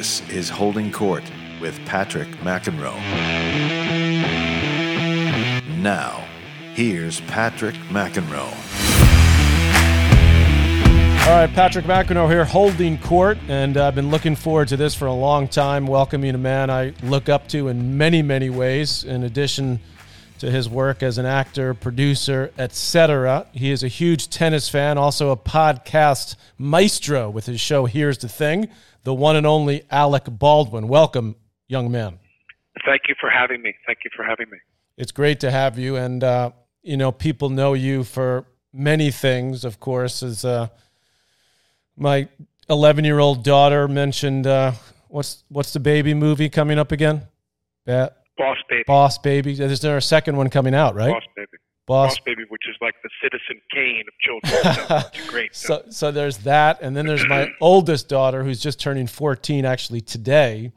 This is Holding Court with Patrick McEnroe. Now, here's Patrick McEnroe. All right, Patrick McEnroe here, holding court, and I've been looking forward to this for a long time. Welcoming a man I look up to in many, many ways. In addition to his work as an actor, producer, etc., he is a huge tennis fan, also a podcast maestro with his show "Here's the Thing." The one and only Alec Baldwin. Welcome, young man. Thank you for having me. Thank you for having me. It's great to have you, and uh, you know people know you for many things. Of course, as uh, my 11 year old daughter mentioned uh, what's what's the baby movie coming up again? Ba- Boss Baby. Boss Baby. Is there a second one coming out, right? Boss Baby. Boss, Boss Baby, which is like the Citizen Kane of children. it's great. So, so there's that, and then there's my oldest daughter who's just turning 14 actually today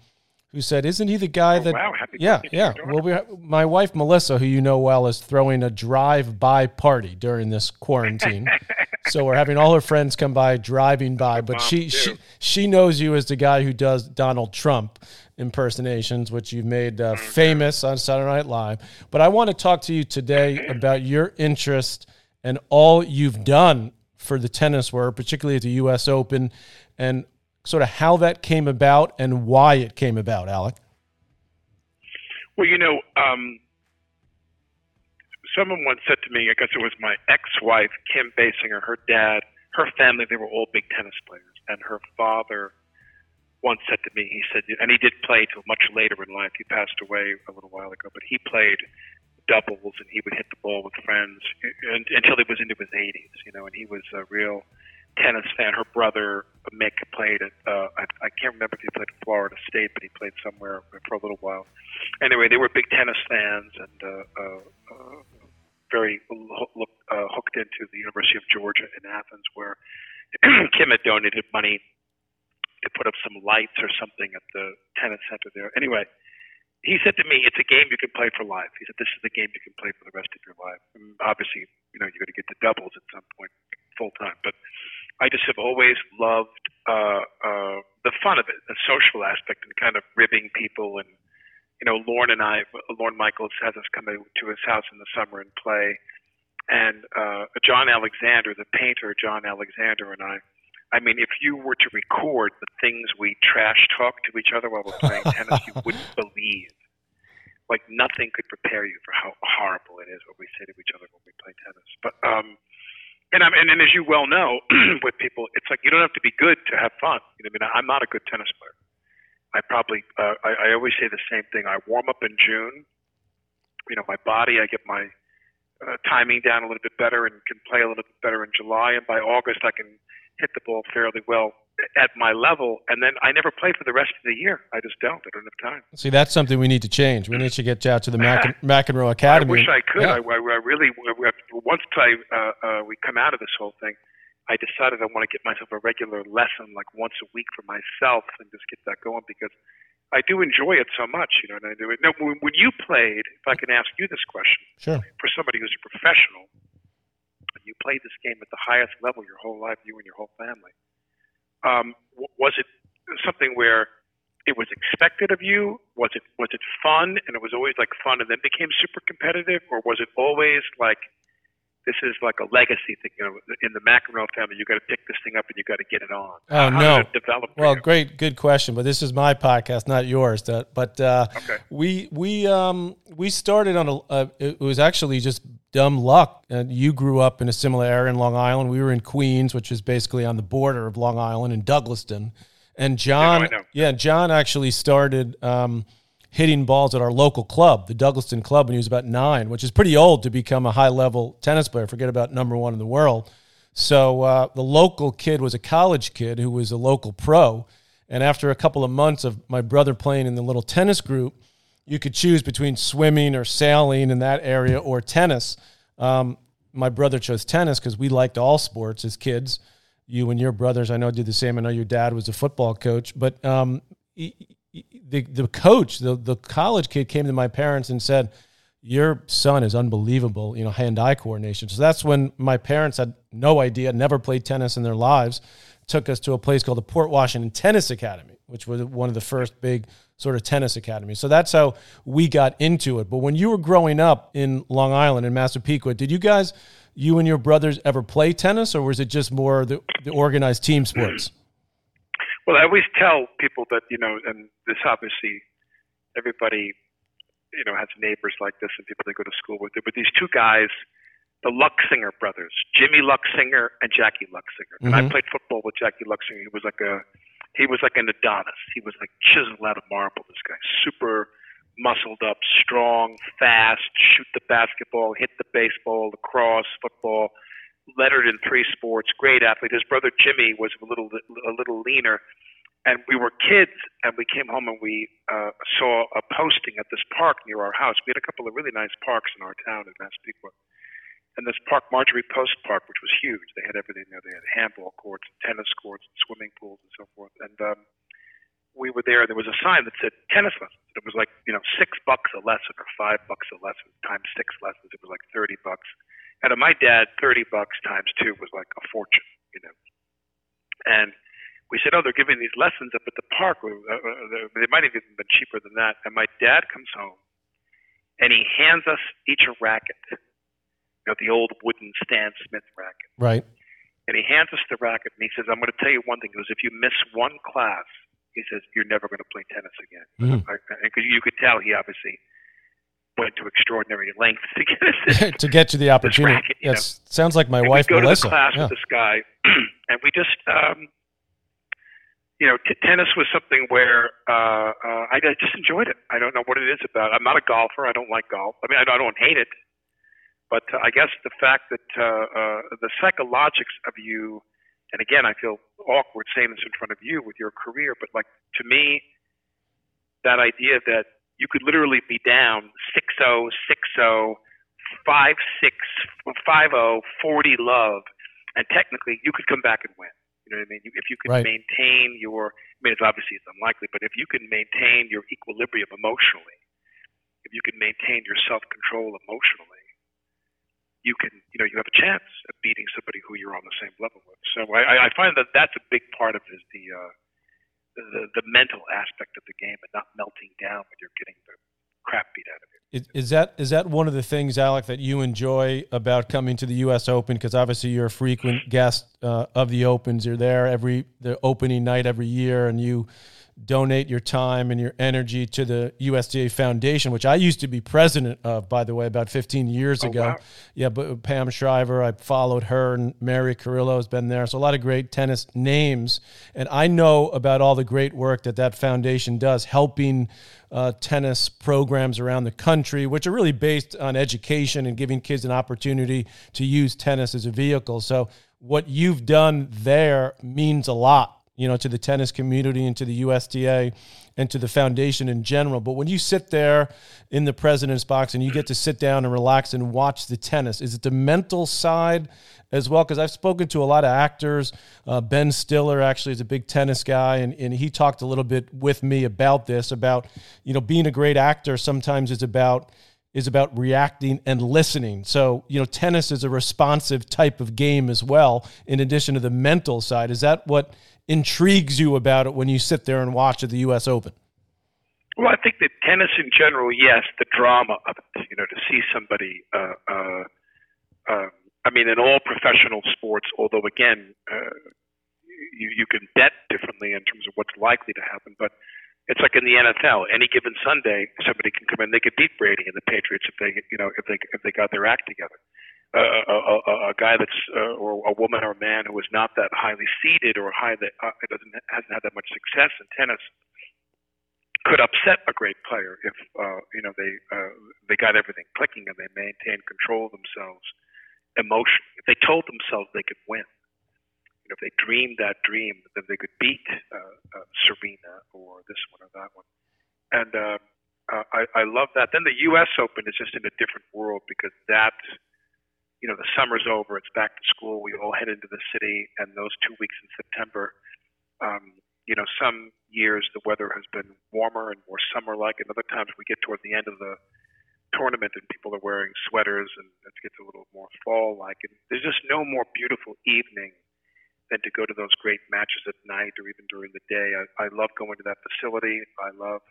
who said, "Isn't he the guy oh, that?" Wow, happy yeah, yeah. Well, we, my wife Melissa, who you know well, is throwing a drive-by party during this quarantine. so we're having all her friends come by, driving by. But she, she she knows you as the guy who does Donald Trump impersonations, which you've made uh, famous on Saturday Night Live. But I want to talk to you today about your interest and all you've done for the tennis world, particularly at the U.S. Open, and sort of how that came about and why it came about, Alec? Well, you know, um, someone once said to me, I guess it was my ex-wife, Kim Basinger, her dad, her family, they were all big tennis players, and her father once said to me, he said, and he did play till much later in life. He passed away a little while ago, but he played doubles and he would hit the ball with friends until he was into his 80s, you know, and he was a real tennis fan. Her brother Mick played at uh, I, I can't remember if he played at Florida State, but he played somewhere for a little while. Anyway, they were big tennis fans and uh, uh, uh, very look, uh, hooked into the University of Georgia in Athens, where Kim had donated money to put up some lights or something at the tennis center there. Anyway, he said to me, "It's a game you can play for life." He said, "This is the game you can play for the rest of your life." And obviously, you know, you're going to get to doubles at some point full time, but I just have always loved uh, uh, the fun of it, the social aspect, and kind of ribbing people. And you know, Lorne and I, Lorne Michaels has us come to his house in the summer and play. And uh, John Alexander, the painter John Alexander, and I. I mean, if you were to record the things we trash talk to each other while we're playing tennis, you wouldn't believe. Like nothing could prepare you for how horrible it is what we say to each other when we play tennis. But um, and I'm and, and as you well know, with people, it's like you don't have to be good to have fun. You know, I mean, I'm not a good tennis player. I probably uh, I, I always say the same thing. I warm up in June. You know, my body, I get my uh, timing down a little bit better and can play a little bit better in July. And by August, I can hit the ball fairly well at my level, and then I never play for the rest of the year. I just don't. I don't have time. See, that's something we need to change. We need to get out to the Mac- McEnroe Academy. I wish I could. Yeah. I, I, really, once I uh, uh, we come out of this whole thing, I decided I want to get myself a regular lesson, like once a week for myself, and just get that going because I do enjoy it so much. You know, and I do it. Now, when, when you played, if I can ask you this question, sure. for somebody who's a professional, you played this game at the highest level your whole life, you and your whole family um, was it something where it was expected of you? Was it was it fun and it was always like fun and then became super competitive, or was it always like this is like a legacy thing? You know, in the McEnroe family, you got to pick this thing up and you got to get it on. Oh How no! develop. Well, great, good question. But this is my podcast, not yours. But uh, okay. we we um we started on a. Uh, it was actually just dumb luck. And you grew up in a similar area in Long Island. We were in Queens, which is basically on the border of Long Island in Douglaston. And John, yeah, yeah John actually started um, hitting balls at our local club, the Douglaston Club, when he was about nine, which is pretty old to become a high level tennis player. Forget about number one in the world. So uh, the local kid was a college kid who was a local pro. And after a couple of months of my brother playing in the little tennis group, you could choose between swimming or sailing in that area or tennis. Um, my brother chose tennis because we liked all sports as kids. You and your brothers, I know, did the same. I know your dad was a football coach, but um, the the coach, the the college kid, came to my parents and said, "Your son is unbelievable." You know, hand eye coordination. So that's when my parents had no idea, never played tennis in their lives. took us to a place called the Port Washington Tennis Academy, which was one of the first big sort of tennis academies. So that's how we got into it. But when you were growing up in Long Island in Massapequa, did you guys, you and your brothers, ever play tennis, or was it just more the, the organized team sports? Well, I always tell people that you know, and this obviously everybody you know has neighbors like this and people they go to school with. But these two guys, the Luxinger brothers, Jimmy Luxinger and Jackie Luxinger. And mm-hmm. I played football with Jackie Luxinger. He was like a he was like an Adonis. He was like chiseled out of marble. This guy, super muscled up, strong, fast, shoot the basketball, hit the baseball, lacrosse, football, lettered in three sports, great athlete. His brother Jimmy was a little a little leaner, and we were kids, and we came home and we uh, saw a posting at this park near our house. We had a couple of really nice parks in our town in Massapequa. And this park, Marjorie Post Park, which was huge. They had everything there. They had handball courts, and tennis courts, and swimming pools, and so forth. And um, we were there, and there was a sign that said tennis lessons. It was like you know six bucks a lesson or five bucks a lesson times six lessons. It was like thirty bucks. And to my dad, thirty bucks times two was like a fortune, you know. And we said, oh, they're giving these lessons up at the park. Uh, uh, they might have even been cheaper than that. And my dad comes home, and he hands us each a racket, you know, the old wooden Stan Smith racket. Right. And he hands us the racket, and he says, I'm going to tell you one thing. He goes, if you miss one class, he says you're never going to play tennis again. Because mm. you could tell he obviously went to extraordinary lengths to get to get to the opportunity. Racket, yes, know? sounds like my and wife we go Melissa. to the class yeah. with this guy, and we just. Um, you know, t- tennis was something where uh, uh, I, I just enjoyed it. I don't know what it is about. I'm not a golfer. I don't like golf. I mean, I, I don't hate it, but uh, I guess the fact that uh, uh, the psychologics of you and again, I feel awkward saying this in front of you with your career, but like to me, that idea that you could literally be down 6-0, 6-0, 5-6, 5-0, 40 love, and technically you could come back and win. You know what I mean? If you can right. maintain your, I mean, it's obviously it's unlikely, but if you can maintain your equilibrium emotionally, if you can maintain your self-control emotionally, you can, you know, you have a chance of beating somebody who you're on the same level with. So I, I find that that's a big part of is the, uh, the the mental aspect of the game and not melting down when you're getting the crap beat out of you. Is, is that is that one of the things, Alec, that you enjoy about coming to the U.S. Open? Because obviously you're a frequent guest uh, of the Opens. You're there every the opening night every year, and you donate your time and your energy to the USTA Foundation, which I used to be president of, by the way, about 15 years oh, ago. Wow. Yeah, but Pam Shriver, I followed her, and Mary Carrillo has been there. So a lot of great tennis names. And I know about all the great work that that foundation does, helping uh, tennis programs around the country, which are really based on education and giving kids an opportunity to use tennis as a vehicle. So what you've done there means a lot you know, to the tennis community and to the USTA and to the foundation in general. But when you sit there in the president's box and you get to sit down and relax and watch the tennis, is it the mental side as well? Because I've spoken to a lot of actors. Uh, ben Stiller actually is a big tennis guy, and, and he talked a little bit with me about this about, you know, being a great actor sometimes is about is about reacting and listening. So, you know, tennis is a responsive type of game as well, in addition to the mental side. Is that what intrigues you about it when you sit there and watch at the U.S. Open? Well, I think that tennis in general, yes, the drama of it. You know, to see somebody. Uh, uh, uh, I mean, in all professional sports, although again, uh, you, you can bet differently in terms of what's likely to happen, but it's like in the NFL. Any given Sunday, somebody can come in. They could beat Brady and the Patriots if they, you know, if they if they got their act together. Uh, a, a, a guy that's uh, or a woman or a man who is not that highly seeded or high that uh, doesn't hasn't had that much success in tennis could upset a great player if uh, you know they uh, they got everything clicking and they maintained control of themselves emotionally. If they told themselves they could win, if they dreamed that dream, then they could beat uh, uh, Serena or this one or that one. And uh, uh, I, I love that. Then the U.S. Open is just in a different world because that, you know, the summer's over, it's back to school. We all head into the city, and those two weeks in September, um, you know, some years the weather has been warmer and more summer-like, and other times we get toward the end of the tournament and people are wearing sweaters and it gets a little more fall-like. And there's just no more beautiful evening than to go to those great matches at night or even during the day. I, I love going to that facility. I love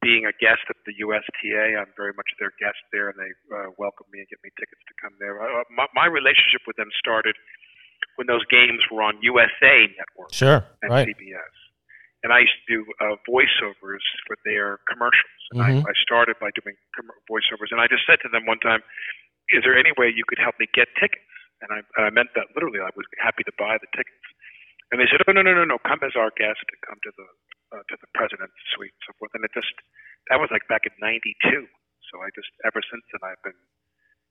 being a guest at the USTA. I'm very much their guest there, and they uh, welcome me and get me tickets to come there. Uh, my, my relationship with them started when those games were on USA Network sure, and right. CBS. And I used to do uh, voiceovers for their commercials. And Mhm. I, I started by doing com- voiceovers. And I just said to them one time, is there any way you could help me get tickets? And I, and I meant that literally. I was happy to buy the tickets. And they said, oh, no, no, no, no, come as our guest come to the uh, to the president's suite and so forth. And it just, that was like back in 92. So I just, ever since then, I've been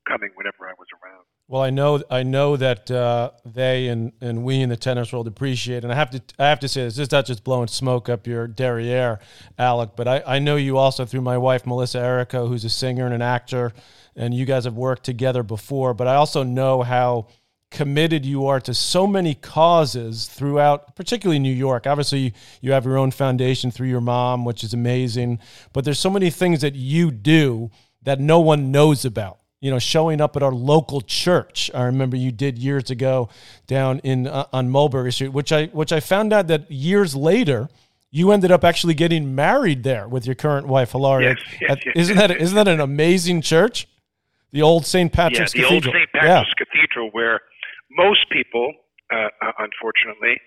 coming whenever I was around. Well, I know I know that uh, they and, and we in the tennis world appreciate, and I have to I have to say this. This is not just blowing smoke up your derriere, Alec, but I, I know you also through my wife Melissa Errico, who's a singer and an actor, and you guys have worked together before. But I also know how committed you are to so many causes throughout, particularly New York. Obviously, you, you have your own foundation through your mom, which is amazing. But there's so many things that you do that no one knows about you know, showing up at our local church. I remember you did years ago down in uh, on Mulberry Street, which I which I found out that years later you ended up actually getting married there with your current wife, Hilaria. Yes, yes, yes, isn't that isn't that an amazing church? The old St. Patrick's yeah, the old Cathedral. St. Patrick's Cathedral, where most people, uh, uh, unfortunately,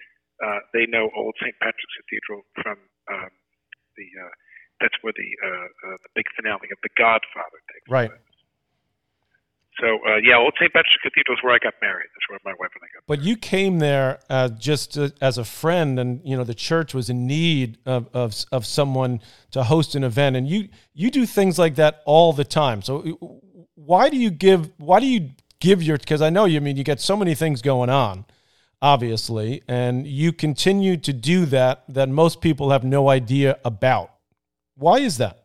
uh, they know old St. Patrick's Cathedral from um, the. Uh, that's where the uh, uh, the big finale of The Godfather takes Right. place. So uh, yeah, old St. Patrick's Cathedral is where I got married. That's where my wife and I got. But you came there uh, just uh, as a friend, and you know the church was in need of, of of someone to host an event, and you you do things like that all the time. So uh, why do you give why do you give your because I know you I mean you get so many things going on, obviously, and you continue to do that that most people have no idea about. Why is that?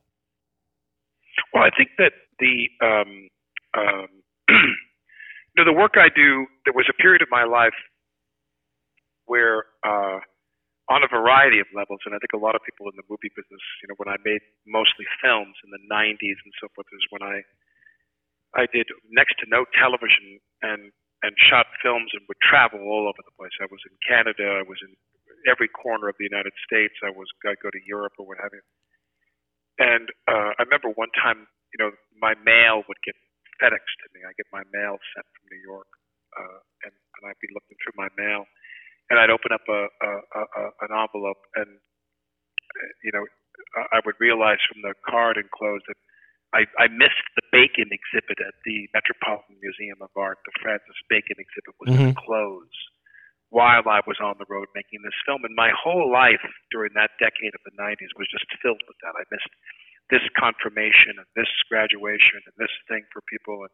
Well, I think that the um, um, you know the work I do. There was a period of my life where, uh, on a variety of levels, and I think a lot of people in the movie business, you know, when I made mostly films in the '90s and so forth, is when I I did next to no television and and shot films and would travel all over the place. I was in Canada. I was in every corner of the United States. I was I go to Europe or what have you. And uh, I remember one time, you know, my mail would get FedEx to me. I get my mail sent from New York, uh, and, and I'd be looking through my mail, and I'd open up a, a, a, a an envelope, and uh, you know, I- I would realize from the card enclosed that I, I missed the Bacon exhibit at the Metropolitan Museum of Art. The Francis Bacon exhibit was Mhm. closed while I was on the road making this film. And my whole life during that decade of the 90s was just filled with that. I missed this confirmation and this graduation and this thing for people and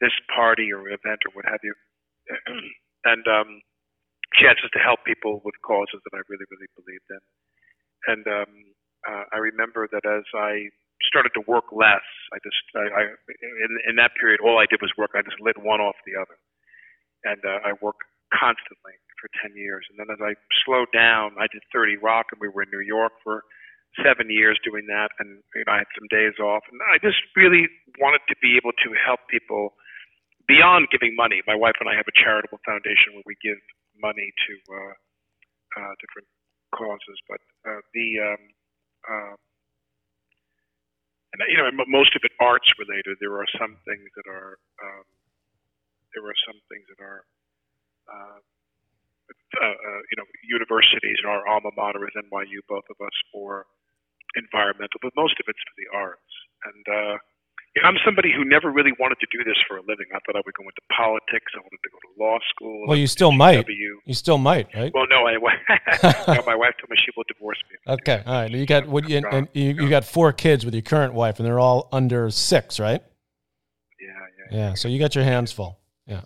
this party or event or what have you. and um, chances to help people with causes that I really, really believed in. And um, uh, I remember that as I started to work less, I just, I, I in, in that period, all I did was work. I just lit one off the other. And uh, I worked constantly for 10 years. And then as I slowed down, I did 30 Rock, and we were in New York for seven years doing that. And you know, I had some days off. And I just really wanted to be able to help people beyond giving money. My wife and I have a charitable foundation where we give money to uh, uh, different causes. But uh, the, um, uh, and you know, most of it arts related. There are some things that are, um, there are some things that are uh, uh, uh, you know, universities and our alma mater is NYU, both of us for environmental, but most of it's for the arts. And uh, you know, I'm somebody who never really wanted to do this for a living. I thought I would go into politics. I wanted to go to law school. Well, you still might. W. You still might, right? Well, no, I, no, my wife told me she will divorce me. Okay, all right. You got what? You, and you, you got four kids with your current wife, and they're all under six, right? Yeah, yeah. Yeah. So you got your hands full. Yeah.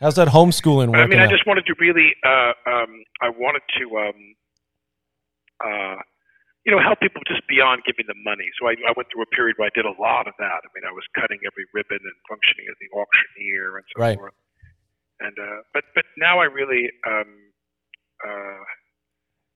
How's that homeschooling working I mean, I out? just wanted to really, uh, um, I wanted to, um, uh, you know, help people just beyond giving them money. So I, I went through a period where I did a lot of that. I mean, I was cutting every ribbon and functioning as the auctioneer and so Right. forth. And uh, but but now I really, um, uh,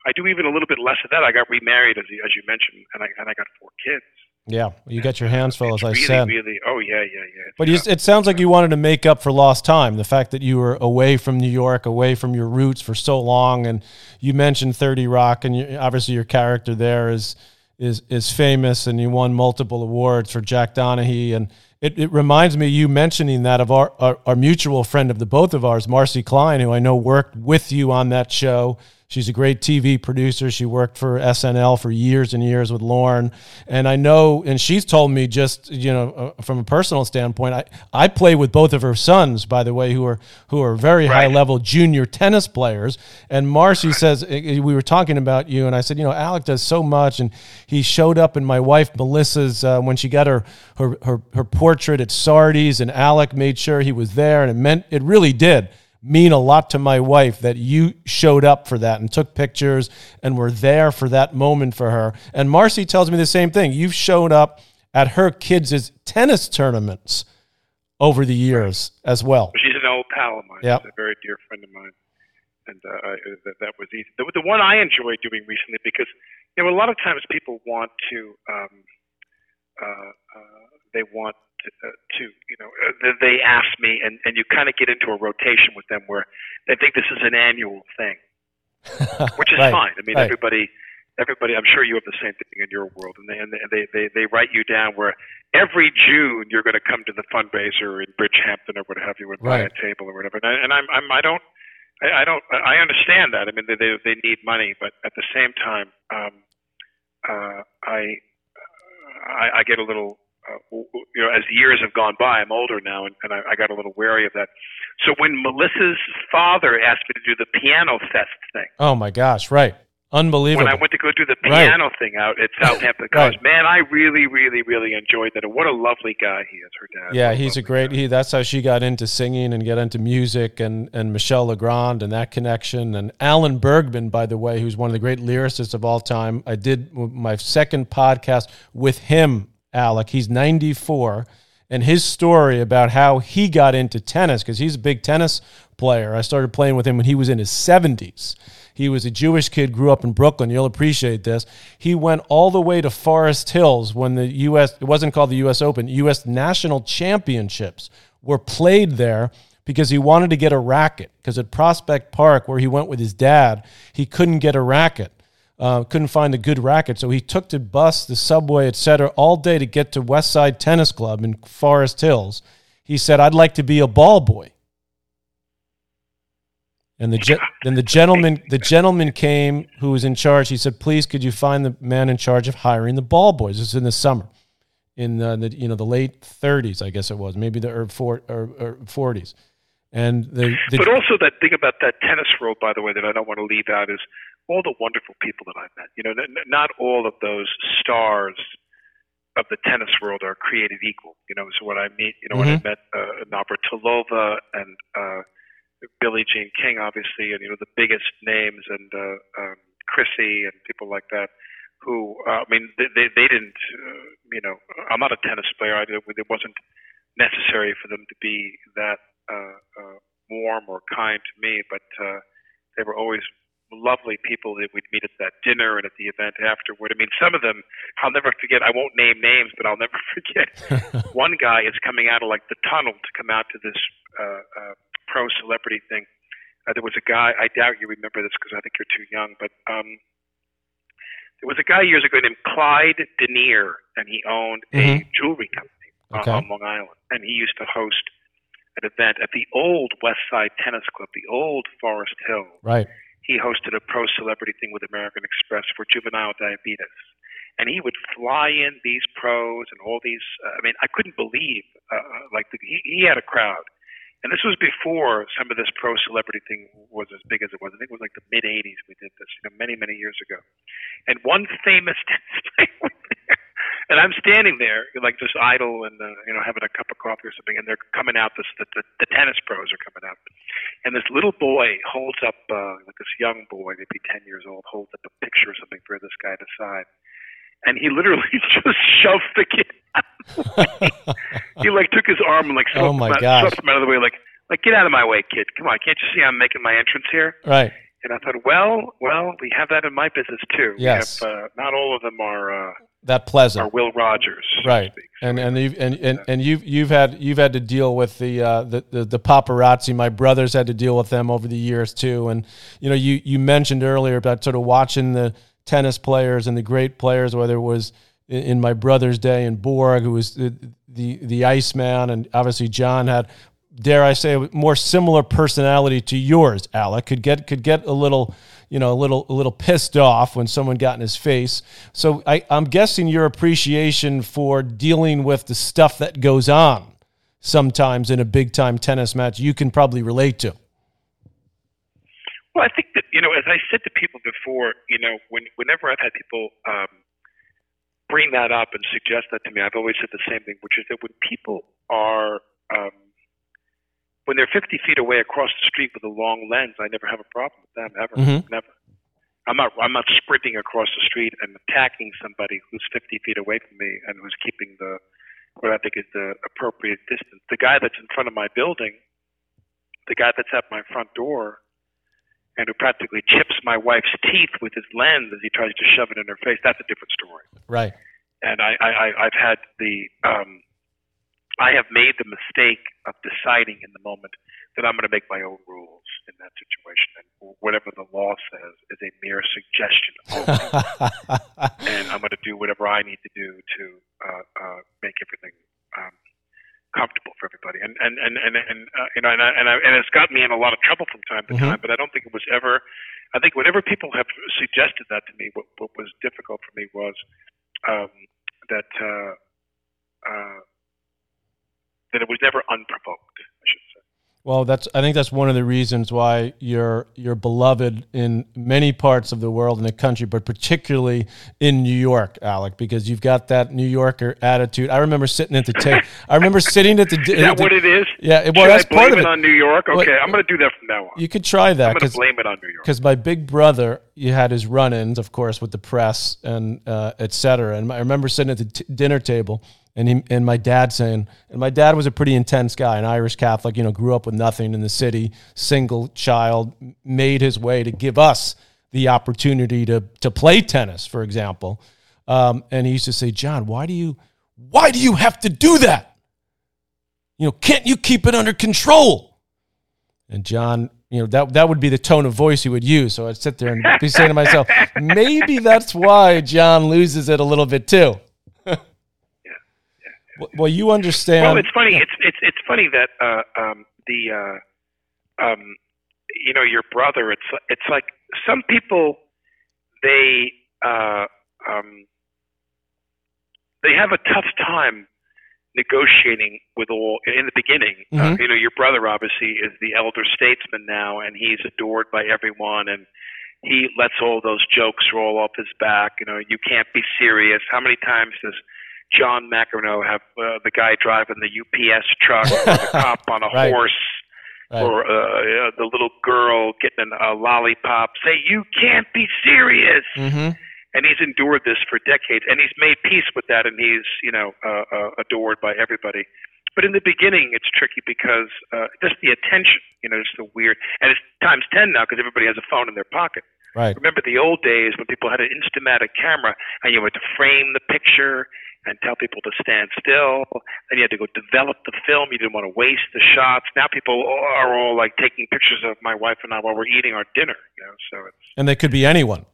I do even a little bit less of that. I got remarried as you, as you mentioned, and I and I got four kids. Yeah, you got your hands full, as I really, said. Really, oh yeah, yeah, yeah. It's But you, it sounds like you wanted to make up for lost time. The fact that you were away from New York, away from your roots for so long, and you mentioned Thirty Rock, and you, obviously your character there is is is famous, and you won multiple awards for Jack Donaghy, and it, it reminds me you mentioning that of our, our our mutual friend of the both of ours, Marci Klein, who I know worked with you on that show. She's a great TV producer. She worked for SNL for years and years with Lorne. And I know, and she's told me just, you know, uh, from a personal standpoint, I, I play with both of her sons, by the way, who are, who are very high level junior tennis players. And Marci says, we were talking about you, and I said, you know, Alec does so much. And he showed up in my wife Melissa's, uh, when she got her, her, her, her portrait at Sardi's, and Alec made sure he was there. And it meant, it really did mean a lot to my wife that you showed up for that and took pictures and were there for that moment for her. And Marci tells me the same thing. You've shown up at her kids' tennis tournaments over the years as well. She's an old pal of mine. Yep. She's a very dear friend of mine, and uh, I, that, that was easy. The, the one I enjoyed doing recently because you know a lot of times people want to um, uh, uh, they want uh, to you know uh, they ask me and and you kind of get into a rotation with them where they think this is an annual thing, which is Right, fine. I mean right. everybody. Everybody, I'm sure you have the same thing in your world, and they and they they, they write you down where every June you're going to come to the fundraiser in Bridgehampton or what have you and buy Right. a table or whatever. And, I, and I'm, I'm I don't I, I don't I understand that. I mean they they, they need money, but at the same time, um, uh, I, I I get a little uh, you know as the years have gone by. I'm older now, and, and I, I got a little wary of that. So when Melissa's father asked me to do the piano fest thing. Oh my gosh, right. Unbelievable. When I went to go do the Right. piano thing out at Southampton Right. College, man, I really, really, really enjoyed that. And what a lovely guy he is, her dad. Yeah, What he's a great. guy. He that's how she got into singing and get into music and and Michel Legrand and that connection and Alan Bergman, by the way, who's one of the great lyricists of all time. I did my second podcast with him, Alec. He's 94, and his story about how he got into tennis because he's a big tennis player. I started playing with him when he was in his 70s. He was a Jewish kid, grew up in Brooklyn. You'll appreciate this. He went all the way to Forest Hills when the U.S. It wasn't called the U.S. Open. U.S. National Championships were played there because he wanted to get a racket. Because at Prospect Park, where he went with his dad, he couldn't get a racket. Uh, couldn't find a good racket, so he took the bus, the subway, etc., all day to get to West Side Tennis Club in Forest Hills. He said, "I'd like to be a ball boy." And the ge- then the gentleman the gentleman came who was in charge. He said, "Please, could you find the man in charge of hiring the ball boys?" This is in the summer, in the, the you know the late 30s, I guess it was, maybe the four, or, or 40s. And the, the But also that thing about that tennis world, by the way, that I don't want to leave out is all the wonderful people that I've met. You know, not all of those stars of the tennis world are created equal. You know, so when I meet, you know, when I met uh, Navratilova and uh, Billie Jean King, obviously, and you know the biggest names, and uh, um, Chrissy and people like that. Who uh, I mean, they they, they didn't. Uh, you know, I'm not a tennis player. I, it wasn't necessary for them to be that uh, uh, warm or kind to me, but uh, they were always lovely people that we'd meet at that dinner and at the event afterward. I mean, some of them I'll never forget. I won't name names, but I'll never forget. One guy is coming out of like the tunnel to come out to this uh, uh, pro celebrity thing. Uh, there was a guy. I doubt you remember this because I think you're too young, but um, there was a guy years ago named Clyde Denier, and he owned a jewelry company on- Okay. on Long Island, and he used to host an event at the old West Side Tennis Club, the old Forest Hill. right. He hosted a pro celebrity thing with American Express for juvenile diabetes. And he would fly in these pros and all these. Uh, I mean, I couldn't believe, uh, like, the, he, he had a crowd. And this was before some of this pro celebrity thing was as big as it was. I think it was like the mid 80s we did this, you know, many, many years ago. And one famous tennis. And I'm standing there, like just idle and uh, you know having a cup of coffee or something, and they're coming out. This the, the, the tennis pros are coming out, and this little boy holds up, uh, like this young boy, maybe 10 years old, holds up a picture or something for this guy to sign. And he literally just shoved the kid out of the way. he like took his arm and like Oh, my him out, swept him out of the way, like, like get out of my way, kid. Come on, can't you see I'm making my entrance here? Right. And I thought, well, well, we have that in my business too. Yes. We have, uh, not all of them are, uh, that pleasant. Or Will Rogers, right? So and and you've and, and, and you've you've had you've had to deal with the, uh, the, the the paparazzi. My brothers had to deal with them over the years too. And you know, you you mentioned earlier about sort of watching the tennis players and the great players, whether it was in, in my brother's day in Borg, who was the the, the Iceman, and obviously John had dare I say, more similar personality to yours, Alec. Could get could get a little, you know, a little a little pissed off when someone got in his face. So I, I'm guessing your appreciation for dealing with the stuff that goes on sometimes in a big time tennis match, you can probably relate to. Well, I think that you know, as I said to people before, you know, when whenever I've had people um, bring that up and suggest that to me, I've always said the same thing, which is that when people are um, when they're 50 feet away across the street with a long lens, I never have a problem with them ever, Mhm. never. I'm not I'm not sprinting across the street and attacking somebody who's 50 feet away from me and who's keeping the what I think is the appropriate distance. The guy that's in front of my building, the guy that's at my front door, and who practically chips my wife's teeth with his lens as he tries to shove it in her face. That's a different story Right. and I, I, I I've had the um, I have made the mistake of deciding in the moment that I'm going to make my own rules in that situation, and whatever the law says is a mere suggestion, and I'm going to do whatever I need to do to uh, uh, make everything um, comfortable for everybody. And and and and, and uh, you know, and, I, and, I, and it's got me in a lot of trouble from time to Mhm. time. But I don't think it was ever. I think whenever people have suggested that to me, what, what was difficult for me was um, that uh, uh, that it was never unprovoked. I should say. Well, that's I think that's one of the reasons why you're you're beloved in many parts of the world and the country, but particularly in New York, Alec, because you've got that New Yorker attitude. I remember sitting at the table. I remember sitting at the. Is that what it is? Yeah, well, Should that's I blame part of it it. on New York? Okay, Well, I'm going to do that from now on. You could try that I'm going to because blame it on New York. because my big brother, you had his run-ins, of course, with the press and uh, et cetera. And I remember sitting at the t- dinner table, and he, and my dad saying, and my dad was a pretty intense guy, an Irish Catholic, you know, grew up with nothing in the city, single child, made his way to give us the opportunity to to play tennis, for example. Um, and he used to say, John, why do you why do you have to do that? You know, can't you keep it under control? And John, you know, that that would be the tone of voice he would use. So I'd sit there and be saying to myself, maybe that's why John loses it a little bit too. Well- you understand. Well, it's funny. It's it's it's funny that uh, um, the uh, um, you know your brother. It's it's like some people they uh, um, they have a tough time negotiating with all in the beginning. Uh, Mhm. you know, your brother obviously is the elder statesman now, and he's adored by everyone, and he lets all those jokes roll off his back. You know, you can't be serious. How many times does John McEnroe have uh, the guy driving the UPS truck, or the cop on a Right. horse, Right. or uh, uh, the little girl getting a lollipop? Say, you can't be serious hmm and he's endured this for decades, and he's made peace with that, and he's you know uh, uh, adored by everybody. But in the beginning, it's tricky because uh, just the attention, you know, it's the weird, and it's times ten now because everybody has a phone in their pocket. Right. Remember the old days when people had an Instamatic camera, and you had to frame the picture and tell people to stand still, and you had to go develop the film. You didn't want to waste the shots. Now people are all like taking pictures of my wife and I while we're eating our dinner, you know. So it's And they could be anyone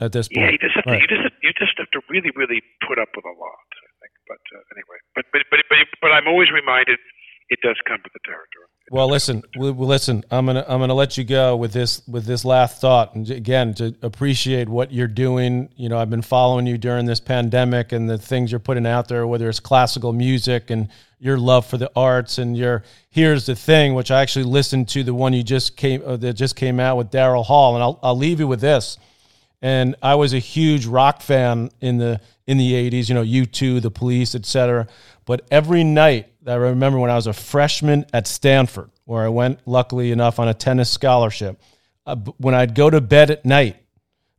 at this yeah, point. you just have to, Right. you just have, you just have to really really put up with a lot. I think, but uh, anyway, but but but but but I'm always reminded it does come with the territory. It Well, listen, well, listen. I'm gonna I'm gonna let you go with this with this last thought, and again to appreciate what you're doing. You know, I've been following you during this pandemic and the things you're putting out there, whether it's classical music and your love for the arts and your here's the thing, which I actually listened to the one you just came uh, that just came out with Daryl Hall, and I'll I'll leave you with this. And I was a huge rock fan in the in the 80s, you know, U2, The Police, etc. But every night, I remember when I was a freshman at Stanford, where I went luckily enough on a tennis scholarship. Uh, when I'd go to bed at night,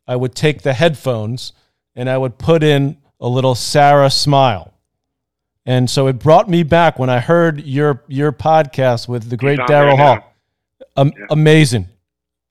I would take the headphones and I would put in a little Sara Smile. And so it brought me back when I heard your your podcast with the great Daryl now. Hall. Um, Amazing.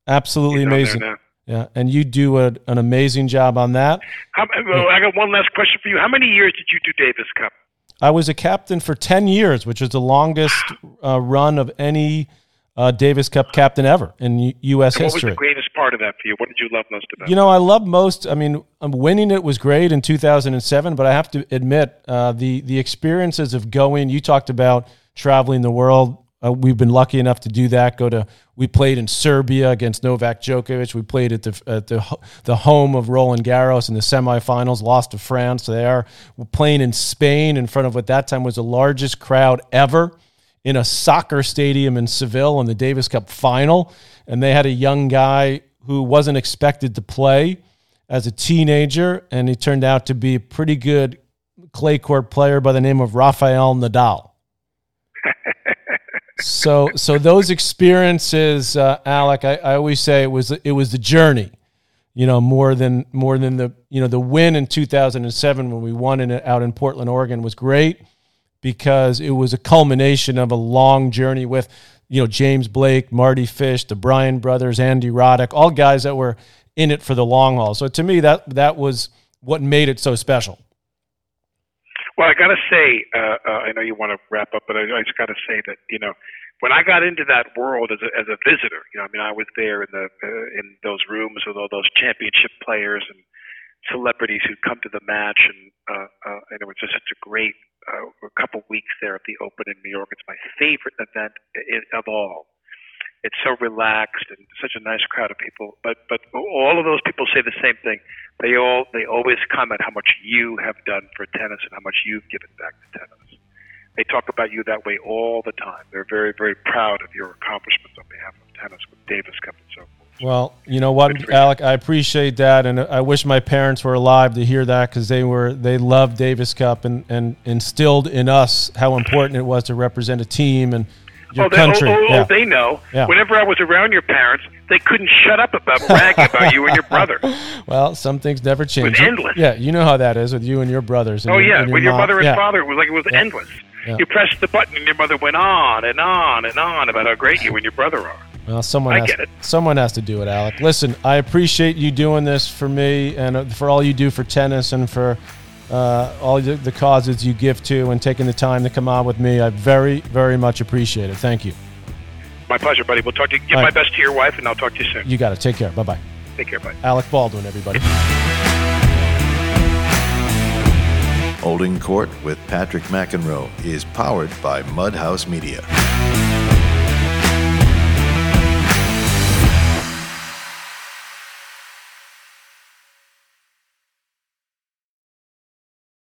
Absolutely He's on there amazing. Yeah, and you do a, an amazing job on that. How, I got one last question for you. How many years did you do Davis Cup? I was a captain for 10 years, which is the longest uh, run of any uh, Davis Cup captain ever in U- U.S. And what history. was the greatest part of that for you? What did you love most about it? You know, I love most. I mean, um, winning it was great in 2007, but I have to admit uh, the the experiences of going. You talked about traveling the world. Uh, we've been lucky enough to do that. Go to we played in Serbia against Novak Djokovic. We played at the at the the home of Roland Garros in the semifinals. Lost to France there. We're playing in Spain in front of what that time was the largest crowd ever in a soccer stadium in Seville in the Davis Cup final, and they had a young guy who wasn't expected to play as a teenager, and he turned out to be a pretty good clay court player by the name of Rafael Nadal. So, so those experiences, uh, Alec, I, I always say it was it was the journey, you know, more than more than the you know the win in 2007 when we won in out in Portland, Oregon was great because it was a culmination of a long journey with you know James Blake, Mardy Fish, the Bryan brothers, Andy Roddick, all guys that were in it for the long haul. So to me, that that was what made it so special. Well, I got to say, uh, uh, I know you want to wrap up, but I, I just got to say that you know, when I got into that world as a, as a visitor, you know, I mean, I was there in the uh, in those rooms with all those championship players and celebrities who'd come to the match, and uh, uh, and it was just such a great uh, couple weeks there at the Open in New York. It's my favorite event i of all. It's so relaxed and such a nice crowd of people. But but all of those people say the same thing. They all they always comment how much you have done for tennis and how much you've given back to tennis. They talk about you that way all the time. They're very very proud of your accomplishments on behalf of tennis with Davis Cup and so forth. Well, you know what, Alec, I appreciate that, and I wish my parents were alive to hear that because they were they loved Davis Cup and, and instilled in us how important it was to represent a team and your oh, they, country. Oh, oh, yeah. oh, they know. Yeah. Whenever I was around your parents, they couldn't shut up about bragging about you and your brother. Well, some things never change. It endless. Yeah, you know how that is with you and your brothers. And Oh your, yeah, your with your mom. mother and yeah. father, it was like it was endless. You pressed the button, and your mother went on and on and on about how great you and your brother are. Well, someone I has, get it. someone has to do it, Alec. Listen, I appreciate you doing this for me and uh, for all you do for tennis and for uh, all the, the causes you give to and taking the time to come on with me. I very, very much appreciate it. Thank you. My pleasure, buddy. We'll talk to you. Give All my right. best to your wife, and I'll talk to you soon. You got it. Take care. Bye bye. Take care, bye. Alec Baldwin, everybody. Holding Court with Patrick McEnroe is powered by Mudhouse Media.